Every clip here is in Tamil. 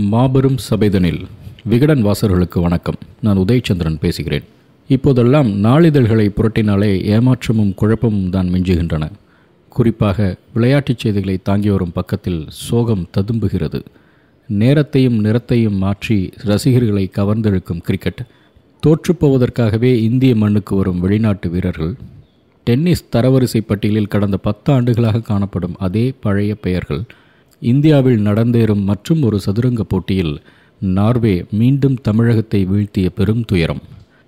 மாபெரும் சபைதனில் விகடன் வாசர்களுக்கு வணக்கம். நான் உதயச்சந்திரன் பேசுகிறேன். இப்போதெல்லாம் நாளிதழ்களை புரட்டினாலே ஏமாற்றமும் குழப்பமும் தான் மிஞ்சுகின்றன. குறிப்பாக விளையாட்டுச் செய்திகளை தாங்கி வரும் பக்கத்தில் சோகம் ததும்புகிறது. நேரத்தையும் நிறத்தையும் மாற்றி ரசிகர்களை கவர்ந்தெழுக்கும் கிரிக்கெட். தோற்றுப்போவதற்காகவே இந்திய மண்ணுக்கு வரும் வெளிநாட்டு வீரர்கள் டென்னிஸ் தரவரிசை பட்டியலில் கடந்த பத்து ஆண்டுகளாக காணப்படும் அதே பழைய பெயர்கள் இந்தியாவில் நடந்தேறும் மற்றும் ஒரு சதுரங்க போட்டியில் நார்வே மீண்டும் தமிழகத்தை வீழ்த்திய பெரும் துயரம்.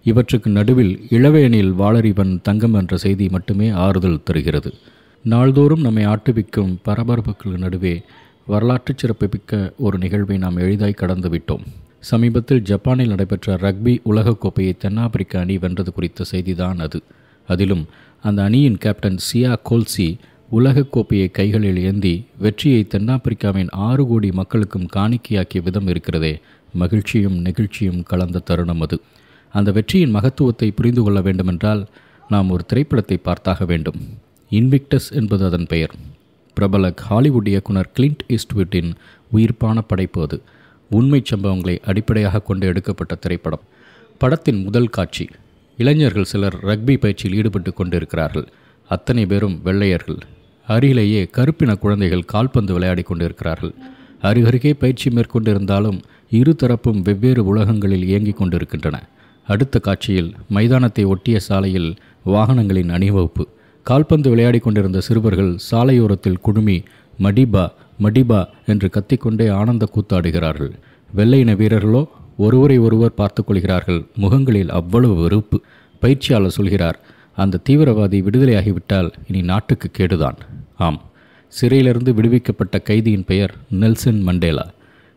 இவற்றுக்கு நடுவில் இளவேனில் வாளறிவன் தங்கம் என்ற செய்தி மட்டுமே ஆறுதல் தருகிறது. நாள்தோறும் நம்மை ஆட்டுவிக்கும் பரபரப்புக்கு நடுவே வரலாற்றுச் சிறப்புமிக்க ஒரு நிகழ்வை நாம் எளிதாய் கடந்துவிட்டோம். சமீபத்தில் ஜப்பானில் நடைபெற்ற ரக்பி உலகக்கோப்பையை தென்னாப்பிரிக்க அணி வென்றது குறித்த செய்திதான் அது. அதிலும் அந்த அணியின் கேப்டன் சியா கோல்சி உலகக்கோப்பையை கைகளில் ஏந்தி வெற்றியை தென்னாப்பிரிக்காவின் ஆறு கோடி மக்களுக்கும் காணிக்கையாக்கிய விதம் இருக்கிறதே. மகிழ்ச்சியும் நெகிழ்ச்சியும் கலந்த தருணம் அது. அந்த வெற்றியின் மகத்துவத்தை புரிந்து கொள்ள வேண்டுமென்றால் நாம் ஒரு திரைப்படத்தை பார்த்தாக வேண்டும். இன்விக்டஸ் என்பது அதன் பெயர். பிரபல ஹாலிவுட் இயக்குனர் கிளின்ட் ஈஸ்ட்வுட்டின் உயிர்ப்பான படைப்பு அது. உண்மைச் சம்பவங்களை அடிப்படையாக கொண்டு எடுக்கப்பட்ட திரைப்படம். படத்தின் முதல் காட்சி. இளைஞர்கள் சிலர் ரக்பி பயிற்சியில் ஈடுபட்டு கொண்டிருக்கிறார்கள். அத்தனை பேரும் வெள்ளையர்கள். அருகிலேயே கருப்பின குழந்தைகள் கால்பந்து விளையாடி கொண்டிருக்கிறார்கள். அருகருகே பயிற்சி மேற்கொண்டிருந்தாலும் இரு தரப்பும் வெவ்வேறு உலகங்களில் இயங்கிக் கொண்டிருக்கின்றன. அடுத்த காட்சியில் மைதானத்தை ஒட்டிய சாலையில் வாகனங்களின் அணிவகுப்பு. கால்பந்து விளையாடி கொண்டிருந்த சிறுவர்கள் சாலையோரத்தில் குழுமி மடிபா மடிபா என்று கத்திக்கொண்டே ஆனந்த கூத்தாடுகிறார்கள். வெள்ளையின வீரர்களோ ஒருவரை ஒருவர் பார்த்து கொள்கிறார்கள். முகங்களில் அவ்வளவு வெறுப்பு. பயிற்சியாளர் சொல்கிறார் அந்த தீவிரவாதி விடுதலையாகிவிட்டால் இனி நாட்டுக்கு கேடுதான். ஆம். சிறையிலிருந்து விடுவிக்கப்பட்ட கைதியின் பெயர் நெல்சன் மண்டேலா.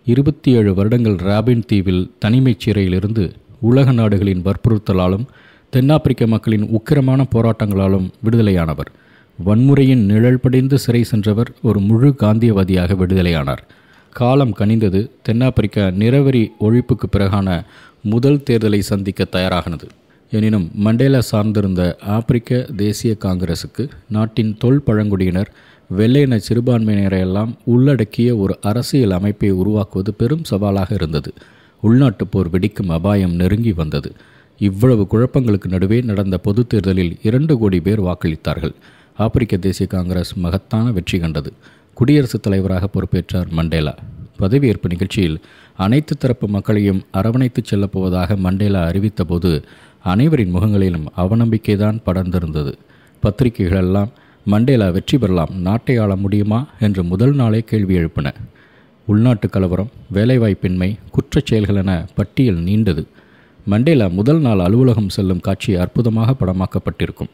இருபத்தி ஏழு வருடங்கள் ராபின் தீவில் தனிமைச் சிறையிலிருந்து உலக நாடுகளின் வற்புறுத்தலாலும் தென்னாப்பிரிக்க மக்களின் உக்கிரமான போராட்டங்களாலும் விடுதலையானவர். வன்முறையின் நிழல் படிந்து சிறை சென்றவர் ஒரு முழு காந்தியவாதியாக விடுதலையானார். காலம் கனிந்தது தென்னாப்பிரிக்கா நிறவரி ஒழிப்புக்கு பிறகான முதல் தேர்தலை சந்திக்க தயாராகினது. எனினும் மண்டேலா சார்ந்திருந்த ஆப்பிரிக்க தேசிய காங்கிரசுக்கு நாட்டின் தொல் பழங்குடியினர் வெள்ளையின சிறுபான்மையினரையெல்லாம் உள்ளடக்கிய ஒரு அரசியல் அமைப்பை உருவாக்குவது பெரும் சவாலாக இருந்தது. உள்நாட்டுப் போர் வெடிக்கும் அபாயம் நெருங்கி வந்தது. இவ்வளவு குழப்பங்களுக்கு நடுவே நடந்த பொதுத் தேர்தலில் இரண்டு கோடி பேர் வாக்களித்தார்கள். ஆப்பிரிக்க தேசிய காங்கிரஸ் மகத்தான வெற்றி கண்டது. குடியரசுத் தலைவராக பொறுப்பேற்றார் மண்டேலா. பதவியேற்பு நிகழ்ச்சியில் அனைத்து தரப்பு மக்களையும் அரவணைத்துச் செல்லப்போவதாக மண்டேலா அறிவித்தபோது அனைவரின் முகங்களிலும் அவநம்பிக்கைதான் படர்ந்திருந்தது. பத்திரிகைகளெல்லாம் மண்டேலா வெற்றி பெறலாம் நாட்டை ஆள முடியுமா? என்று முதல் நாளே கேள்வி எழுப்பின. உள்நாட்டு கலவரம் வேலைவாய்ப்பின்மை குற்றச் செயல்கள் என பட்டியல் நீண்டது. மண்டேலா முதல் நாள் அலுவலகம் செல்லும் காட்சி அற்புதமாக படமாக்கப்பட்டிருக்கும்.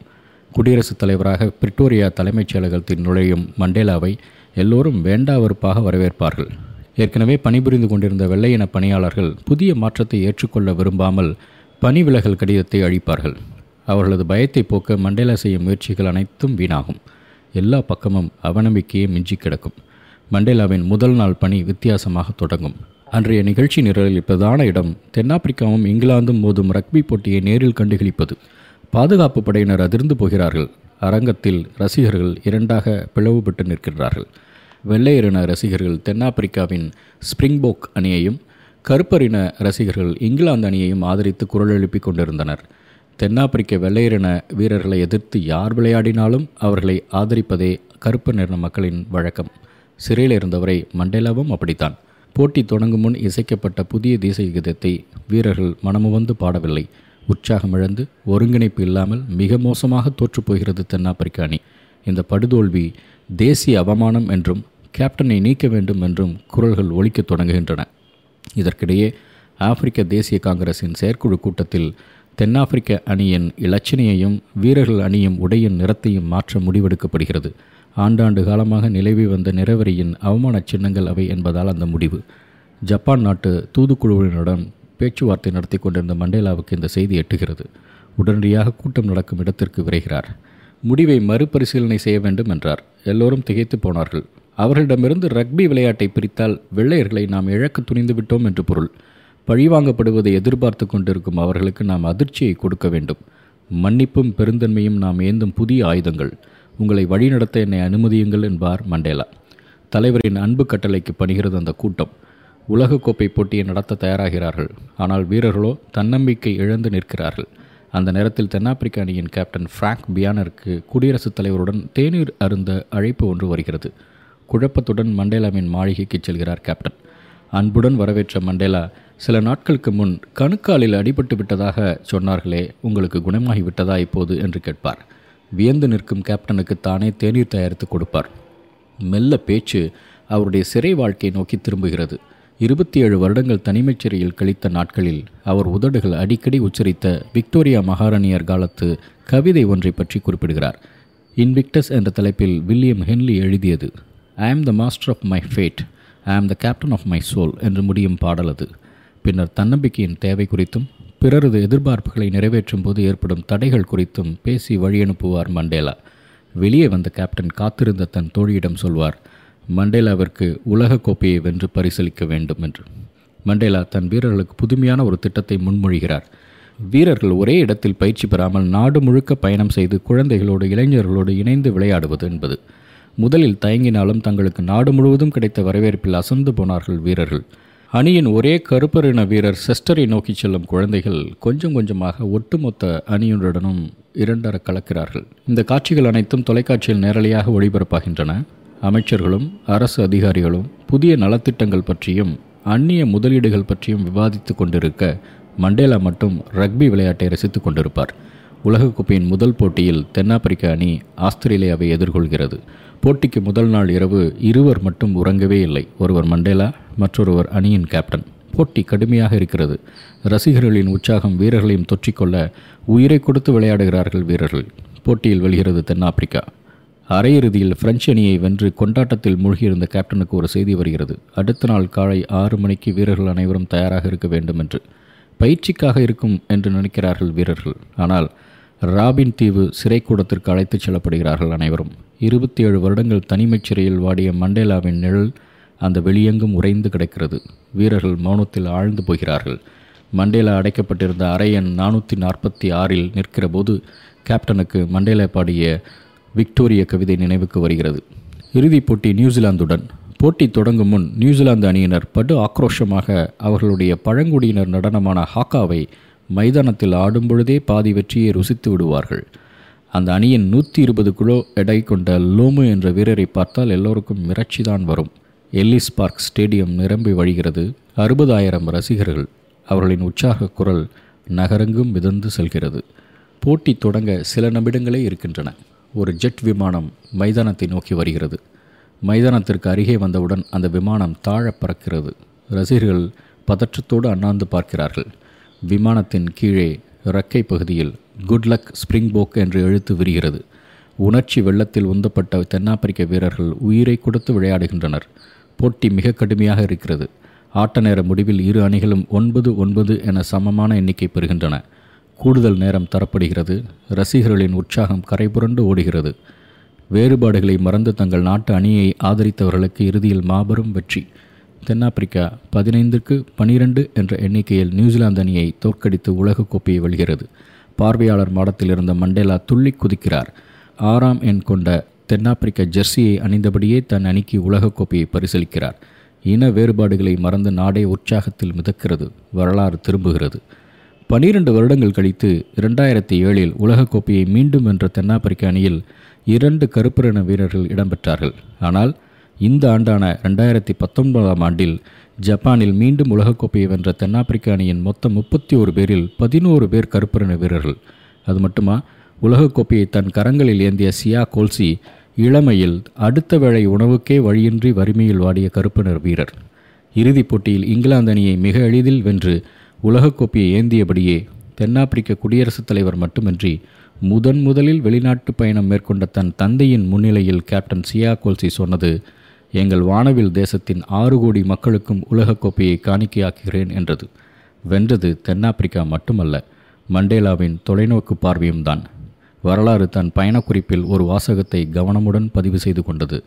குடியரசுத் தலைவராக பிரிட்டோரியா தலைமைச் செயலகத்தில் நுழையும் மண்டேலாவை எல்லோரும் வேண்டாவறுப்பாக வரவேற்பார்கள். ஏற்கனவே பணிபுரிந்து கொண்டிருந்த வெள்ளையின பணியாளர்கள் புதிய மாற்றத்தை ஏற்றுக்கொள்ள விரும்பாமல் பனி விலகல் கடிதத்தை அழிப்பார்கள். அவர்களது பயத்தை போக்க மண்டேலா செய்யும் முயற்சிகள் அனைத்தும் வீணாகும். எல்லா பக்கமும் அவநம்பிக்கையே மிஞ்சி கிடக்கும். மண்டேலாவின் முதல் நாள் பணி வித்தியாசமாக தொடங்கும். அன்றைய நிகழ்ச்சி நிரலில் பிரதான இடம் தென்னாப்பிரிக்காவும் இங்கிலாந்தும் மோதும் ரக்பி போட்டியை நேரில் கண்டுகளிப்பது. பாதுகாப்பு படையினர் அதிர்ந்து போகிறார்கள். அரங்கத்தில் ரசிகர்கள் இரண்டாக பிளவுபட்டு நிற்கின்றார்கள். வெள்ளையரின ரசிகர்கள் தென்னாப்பிரிக்காவின் ஸ்பிரிங்போக் அணியையும் கருப்பரின ரசிகர்கள் இங்கிலாந்து அணியையும் ஆதரித்து குரல் எழுப்பிக் கொண்டிருந்தனர். தென்னாப்பிரிக்க வெள்ளையரின வீரர்களை எதிர்த்து யார் விளையாடினாலும் அவர்களை ஆதரிப்பதே கருப்பு நிற மக்களின் வழக்கம். சிறையில் இருந்தவரை மண்டேலாவும் அப்படித்தான். போட்டி தொடங்கும் முன் இசைக்கப்பட்ட புதிய தேசிய கீதத்தை வீரர்கள் மனமுவந்து பாடவில்லை. உற்சாகமிழந்து ஒருங்கிணைப்பு இல்லாமல் மிக மோசமாக தோற்றுப்போகிறது தென்னாப்பிரிக்க அணி. இந்த படுதோல்வி தேசிய அவமானம் என்றும் கேப்டனை நீக்க வேண்டும் என்றும் குரல்கள் ஒழிக்கத் தொடங்குகின்றன. இதற்கிடையே ஆப்பிரிக்க தேசிய காங்கிரசின் செயற்குழு கூட்டத்தில் தென்னாப்பிரிக்க அணியின் இலச்சினையையும் வீரர்கள் அணியும் உடையின் நிறத்தையும் மாற்ற முடிவெடுக்கப்படுகிறது. ஆண்டாண்டு காலமாக நிலவி வந்த நிறவரியின் அவமான சின்னங்கள் அவை என்பதால் அந்த முடிவு. ஜப்பான் நாட்டு தூதுக்குழுவினருடன் பேச்சுவார்த்தை நடத்தி கொண்டிருந்த மண்டேலாவுக்கு இந்த செய்தி எட்டுகிறது. உடனடியாக கூட்டம் நடக்கும் இடத்திற்கு விரைகிறார். முடிவை மறுபரிசீலனை செய்ய வேண்டும் என்றார். எல்லோரும் திகைத்து போனார்கள். அவர்களிடமிருந்து ரக்பி விளையாட்டை பிரித்தால் வெள்ளையர்களை நாம் இழக்க துணிந்து விட்டோம் என்று பொருள். பழிவாங்கப்படுவதை எதிர்பார்த்து கொண்டிருக்கும் அவர்களுக்கு நாம் அதிர்ச்சியை கொடுக்க வேண்டும். மன்னிப்பும் பெருந்தன்மையும் நாம் ஏந்தும் புதிய ஆயுதங்கள். உங்களை வழிநடத்த என்னை அனுமதியுங்கள் என்பார் மண்டேலா. தலைவரின் அன்பு கட்டளைக்கு பணிகிறது அந்த கூட்டம். உலகக்கோப்பை போட்டியை நடத்த தயாராகிறார்கள். ஆனால் வீரர்களோ தன்னம்பிக்கை இழந்து நிற்கிறார்கள். அந்த நேரத்தில் தென்னாப்பிரிக்க அணியின் கேப்டன் ஃப்ராங்க் பியானருக்கு குடியரசுத் தலைவருடன் தேநீர் அருந்த அழைப்பு ஒன்று வருகிறது. குழப்பத்துடன் மண்டேலாவின் மாளிகைக்கு செல்கிறார் கேப்டன். அன்புடன் வரவேற்ற மண்டேலா சில நாட்களுக்கு முன் கணுக்காலில் அடிபட்டு விட்டதாக சொன்னார்களே உங்களுக்கு குணமாகி விட்டதா இப்போது? என்று கேட்பார். வியந்து நிற்கும் கேப்டனுக்கு தானே தேநீர் தயாரித்து கொடுப்பார். மெல்ல பேச்சு அவருடைய சிறை வாழ்க்கையை நோக்கி திரும்புகிறது. இருபத்தி ஏழு வருடங்கள் தனிமைச் சிறையில் கழித்த நாட்களில் அவர் உதடுகள் அடிக்கடி உச்சரித்த விக்டோரியா மகாராணியர் காலத்து கவிதை ஒன்றை பற்றி குறிப்பிடுகிறார். இன்விக்டஸ் என்ற தலைப்பில் வில்லியம் ஹென்லி எழுதியது. I am the master of my fate I am the captain of my soul என்று முடியும் பாடல் அது. பின்னர் தன்னம்பிக்கையின் தேவை குறித்தும் பிறரது எதிர்பார்ப்புகளை நிறைவேற்றும் போது ஏற்படும் தடைகள் குறித்தும் பேசி வழியனுப்புவார் மண்டேலா. வெளியே வந்த கேப்டன் காத்திருந்த தன் தோழியிடம் சொல்வார் மண்டேலாவிற்கு உலக கோப்பையை வென்று பரிசளிக்க வேண்டும் என்று. மண்டேலா தன் வீரர்களுக்கு புதுமையான ஒரு திட்டத்தை முன்மொழிகிறார். வீரர்கள் ஒரே இடத்தில் பயிற்சி பெறாமல் நாடு முழுக்க பயணம் செய்து குழந்தைகளோடு இளைஞர்களோடு இணைந்து விளையாடுவது என்பது. முதலில் தயங்கினாலும் தங்களுக்கு நாடு முழுவதும் கிடைத்த வரவேற்பில் அசந்து போனார்கள் வீரர்கள். அணியின் ஒரே கருப்பரின வீரர் செஸ்டரை நோக்கி செல்லும் குழந்தைகள் கொஞ்சம் கொஞ்சமாக ஒட்டுமொத்த அணியுடனும் இரண்டர கலக்கிறார்கள். இந்த காட்சிகள் அனைத்தும் தொலைக்காட்சியில் நேரலையாக ஒளிபரப்பாகின்றன. அமைச்சர்களும் அரசு அதிகாரிகளும் புதிய நலத்திட்டங்கள் பற்றியும் அந்நிய முதலீடுகள் பற்றியும் விவாதித்து கொண்டிருக்க மண்டேலா மட்டும் ரக்பி விளையாட்டை ரசித்துக் கொண்டிருப்பார். உலகக்கோப்பையின் முதல் போட்டியில் தென்னாப்பிரிக்க அணி ஆஸ்திரேலியாவை எதிர்கொள்கிறது. போட்டிக்கு முதல் நாள் இரவு இருவர் மட்டும் உறங்கவே இல்லை. ஒருவர் மண்டேலா மற்றொருவர் அணியின் கேப்டன். போட்டி கடுமையாக இருக்கிறது. ரசிகர்களின் உற்சாகம் வீரர்களையும் தொற்றிக்கொள்ள உயிரை கொடுத்து விளையாடுகிறார்கள் வீரர்கள். போட்டியில் வெல்கிறது தென்னாப்பிரிக்கா. அரையிறுதியில் பிரெஞ்சு அணியை வென்று கொண்டாட்டத்தில் மூழ்கியிருந்த கேப்டனுக்கு ஒரு செய்தி வருகிறது. அடுத்த நாள் காலை ஆறு மணிக்கு வீரர்கள் அனைவரும் தயாராக இருக்க வேண்டும் என்று பயிற்சிக்காக இருக்கும் என்று நினைக்கிறார்கள் வீரர்கள். ஆனால் ராபின் தீவு சிறைக்கூடத்திற்கு அழைத்துச் செல்லப்படுகிறார்கள் அனைவரும். இருபத்தி ஏழு வருடங்கள் தனிமைச் சிறையில் வாடிய மண்டேலாவின் நிழல் அந்த வெளியெங்கும் உறைந்து கிடக்கிறது. வீரர்கள் மௌனத்தில் ஆழ்ந்து போகிறார்கள். மண்டேலா அடைக்கப்பட்டிருந்த அறை எண் நானூற்றி நாற்பத்தி ஆறில் நிற்கிற போது கேப்டனுக்கு மண்டேலா பாடிய விக்டோரிய கவிதை நினைவுக்கு வருகிறது. இறுதிப் போட்டி நியூசிலாந்துடன். போட்டி தொடங்கும் முன் நியூசிலாந்து அணியினர் படு ஆக்ரோஷமாக அவர்களுடைய பழங்குடியினர் நடனமான ஹாக்காவை மைதானத்தில் ஆடும் பொழுதே பாதி வெற்றியை ருசித்து விடுவார்கள். அந்த அணியின் நூற்றி இருபது கிலோ எடை கொண்ட லோமு என்ற வீரரை பார்த்தால் எல்லோருக்கும் மிரட்சிதான் வரும். எல்லிஸ் பார்க் ஸ்டேடியம் நிரம்பி வழிகிறது. அறுபதாயிரம் ரசிகர்கள். அவர்களின் உற்சாக குரல் நகரெங்கும் மிதந்து செல்கிறது. போட்டி தொடங்க சில நிமிடங்களே இருக்கின்றன. ஒரு ஜெட் விமானம் மைதானத்தை நோக்கி வருகிறது. மைதானத்திற்கு அருகே வந்தவுடன் அந்த விமானம் தாழ பறக்கிறது. ரசிகர்கள் பதற்றத்தோடு அண்ணாந்து பார்க்கிறார்கள். விமானத்தின் கீழே இறக்கை பகுதியில் குட்லக் ஸ்ப்ரிங் போக் என்று எழுத்து விரிகிறது. உணர்ச்சி வெள்ளத்தில் உந்தப்பட்ட தென்னாப்பிரிக்க வீரர்கள் உயிரை கொடுத்து விளையாடுகின்றனர். போட்டி மிக கடுமையாக இருக்கிறது. ஆட்ட நேர முடிவில் இரு அணிகளும் ஒன்பது ஒன்பது என சமமான எண்ணிக்கை பெறுகின்றன. கூடுதல் நேரம் தரப்படுகிறது. ரசிகர்களின் உற்சாகம் கரைபுரண்டு ஓடுகிறது. வேறுபாடுகளை மறந்து தங்கள் நாட்டு அணியை ஆதரித்தவர்களுக்கு இறுதியில் மாபெரும் வெற்றி. தென்னாப்பிரிக்கா பதினைந்துக்கு பனிரெண்டு என்ற எண்ணிக்கையில் நியூசிலாந்து அணியை தோற்கடித்து உலகக்கோப்பையை வெல்கிறது. பார்வையாளர் மாடத்தில் இருந்த மண்டேலா துள்ளி குதிக்கிறார். ஆறாம் எண் கொண்ட தென்னாப்பிரிக்க ஜெர்சியை அணிந்தபடியே தன் அணிக்கு உலகக்கோப்பையை பரிசீலிக்கிறார் இன வேறுபாடுகளை மறந்து நாடே உற்சாகத்தில் மிதக்கிறது வரலாறு திரும்புகிறது. பனிரெண்டு வருடங்கள் கழித்து இரண்டாயிரத்தி ஏழில் உலகக்கோப்பையை மீண்டும் வென்ற தென்னாப்பிரிக்க அணியில் இரண்டு கருப்பிரண வீரர்கள் இடம்பெற்றார்கள். ஆனால் இந்த ஆண்டான ரெண்டாயிரத்தி பத்தொன்பதாம் ஆண்டில் ஜப்பானில் மீண்டும் உலகக்கோப்பையை வென்ற தென்னாப்பிரிக்க அணியின் மொத்தம் முப்பத்தி ஒரு பேரில் பதினோரு பேர் கருப்பிரண வீரர்கள். அது மட்டுமா? உலகக்கோப்பையை தன் கரங்களில் ஏந்திய சியா கோல்சி இளமையில் அடுத்த வேளை உணவுக்கே வழியின்றி வறுமையில் வாடிய கருப்பினர் வீரர். இறுதிப் போட்டியில் இங்கிலாந்து அணியை மிக எளிதில் வென்று உலகக்கோப்பையை ஏந்தியபடியே தென்னாப்பிரிக்க குடியரசுத் தலைவர் மட்டுமின்றி முதன் முதலில் வெளிநாட்டு பயணம் மேற்கொண்ட தன் தந்தையின் முன்னிலையில் கேப்டன் சியா கோல்சி சொன்னது எங்கள் வானவில் தேசத்தின் ஆறு கோடி மக்களுக்கும் உலகக்கோப்பையை காணிக்கையாக்குகிறேன் என்றது. வென்றது தென்னாப்பிரிக்கா மட்டுமல்ல மண்டேலாவின் தொலைநோக்கு பார்வையும் தான். வரலாறு தன் பயணக்குறிப்பில் ஒரு வாசகத்தை கவனமுடன் பதிவு செய்து கொண்டது.